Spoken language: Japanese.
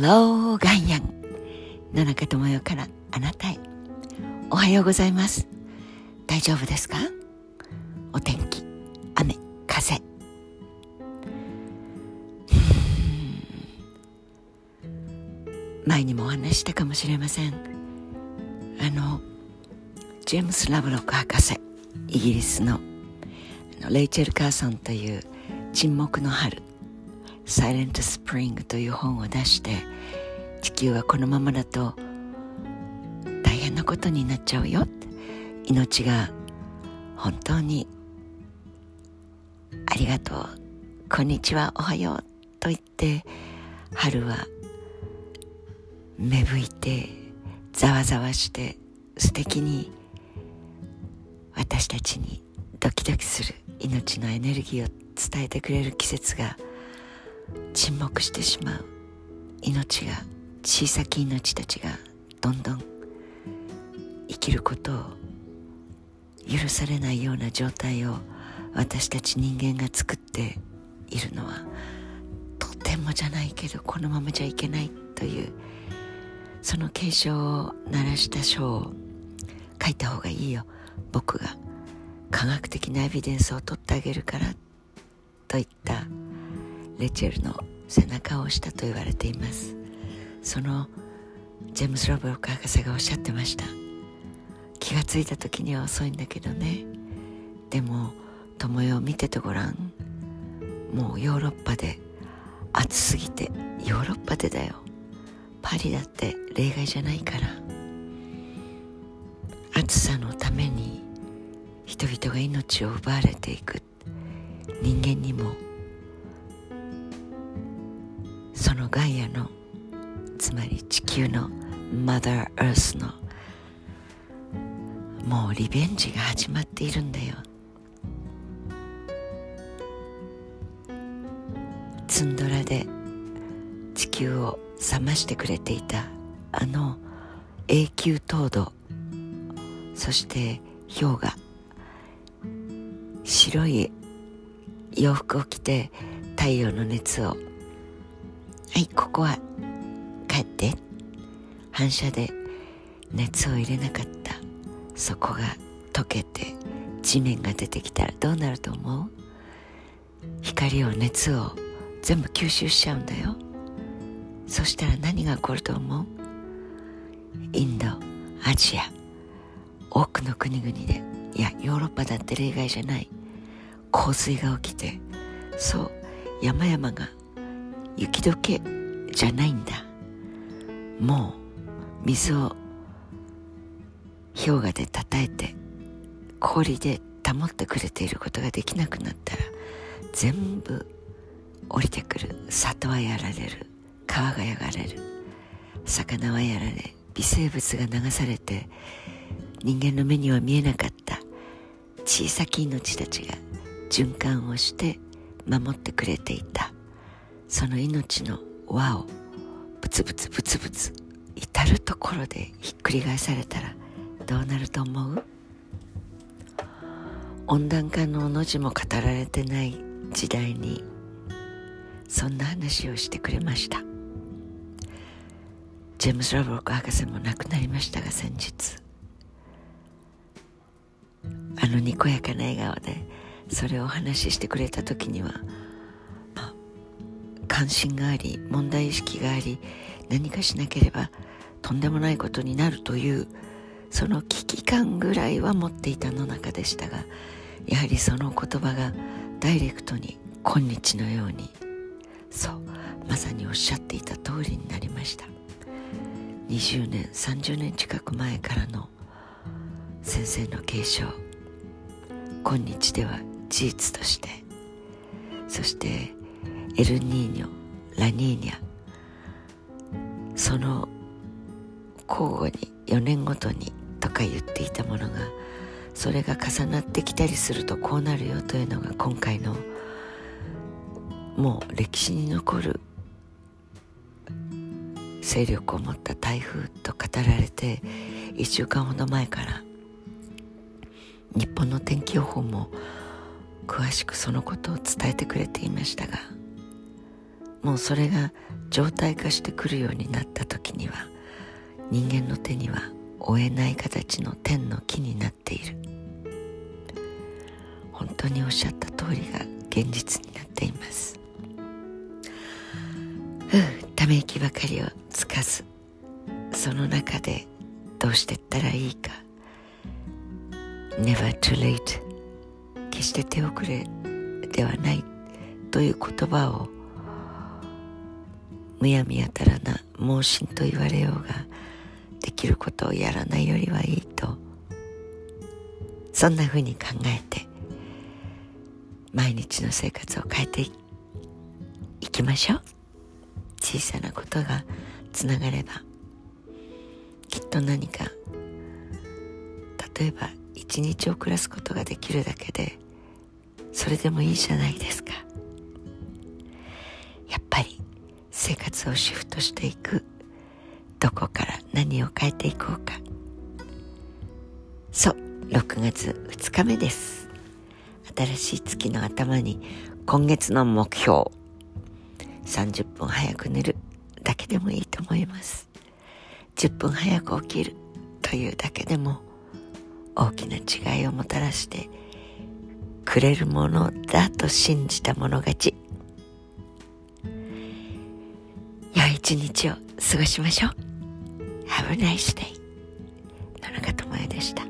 ローガンヤン野中智代からあなたへ。おはようございます。大丈夫ですか？お天気。雨風。前にもお話したかもしれません。あのジェームス・ラブロック博士。イギリスのレイチェル・カーソンという沈黙の春。サイレント・スプリングという本を出して地球はこのままだと大変なことになっちゃうよ命が本当にありがとう。こんにちは。おはよう。と言って春は芽吹いてざわざわして素敵に私たちにドキドキする命のエネルギーを伝えてくれる季節が沈黙してしまう命が小さき命たちがどんどん生きることを許されないような状態を私たち人間が作っているのはとてもじゃないけどこのままじゃいけないというその警鐘を鳴らした書を書いた方がいいよ。僕が科学的なエビデンスを取ってあげるからといったレチェルの背中を押したと言われています。そのジェームス・ロブロック博士がおっしゃってました。気がついた時には遅いんだけどね。でも友よ見ててごらん。もうヨーロッパで暑すぎてヨーロッパでだよ。パリだって例外じゃないから。暑さのために人々が命を奪われていく。人間にもガイアのつまり地球のマダー・アースのもうリベンジが始まっているんだよ。ツンドラで地球を冷ましてくれていたあの永久凍土そして氷河。白い洋服を着て太陽の熱をはいここは帰って。反射で熱を入れなかった。そこが溶けて地面が出てきたらどうなると思う？光を熱を全部吸収しちゃうんだよ。そしたら何が起こると思う？インドアジア。多くの国々でいやヨーロッパだって例外じゃない。洪水が起きてそう山々が雪解けじゃないんだ。もう水を氷河でたたえて氷で保ってくれていることができなくなったら全部降りてくる里はやられる。川がやられる。魚はやられ微生物が流されて人間の目には見えなかった。小さき命たちが循環をして守ってくれていた。その命の輪をブツブツブツブツ至る所でひっくり返されたらどうなると思う温暖化のの字も語られてない時代にそんな話をしてくれましたジェームス・ラブロック博士も亡くなりましたが先日あのにこやかな笑顔でそれをお話ししてくれた時には、関心があり問題意識があり何かしなければとんでもないことになるというその危機感ぐらいは持っていたの中でしたがやはりその言葉がダイレクトに今日のようにそうまさにおっしゃっていた通りになりました。20年30年近く前からの先生の継承今日では事実としてそしてエルニーニョラニーニャその交互に4年ごとにとか言っていたものがそれが重なってきたりするとこうなるよというのが今回のもう歴史に残る勢力を持った台風と語られて1週間ほど前から日本の天気予報も詳しくそのことを伝えてくれていましたがもうそれが状態化してくるようになった時には人間の手には負えない形の天の木になっている。本当におっしゃった通りが現実になっています。ふうため息ばかりをつかずその中でどうしてったらいいか。Never too late 決して手遅れではない。という言葉をむやみやたらな盲信と言われようができることをやらないよりはいいと。そんなふうに考えて毎日の生活を変えていきましょう。小さなことがつながればきっと何か例えば一日遅らすことができるだけでそれでもいいじゃないですか。生活をシフトしていく。どこから何を変えていこうか。そう6月2日目です。新しい月の頭に今月の目標。30分早く寝る。だけでもいいと思います。10分早く起きるというだけでも大きな違いをもたらしてくれるものだと信じた者勝ち。一日を過ごしましょう。Have a nice day. 野中智也でした。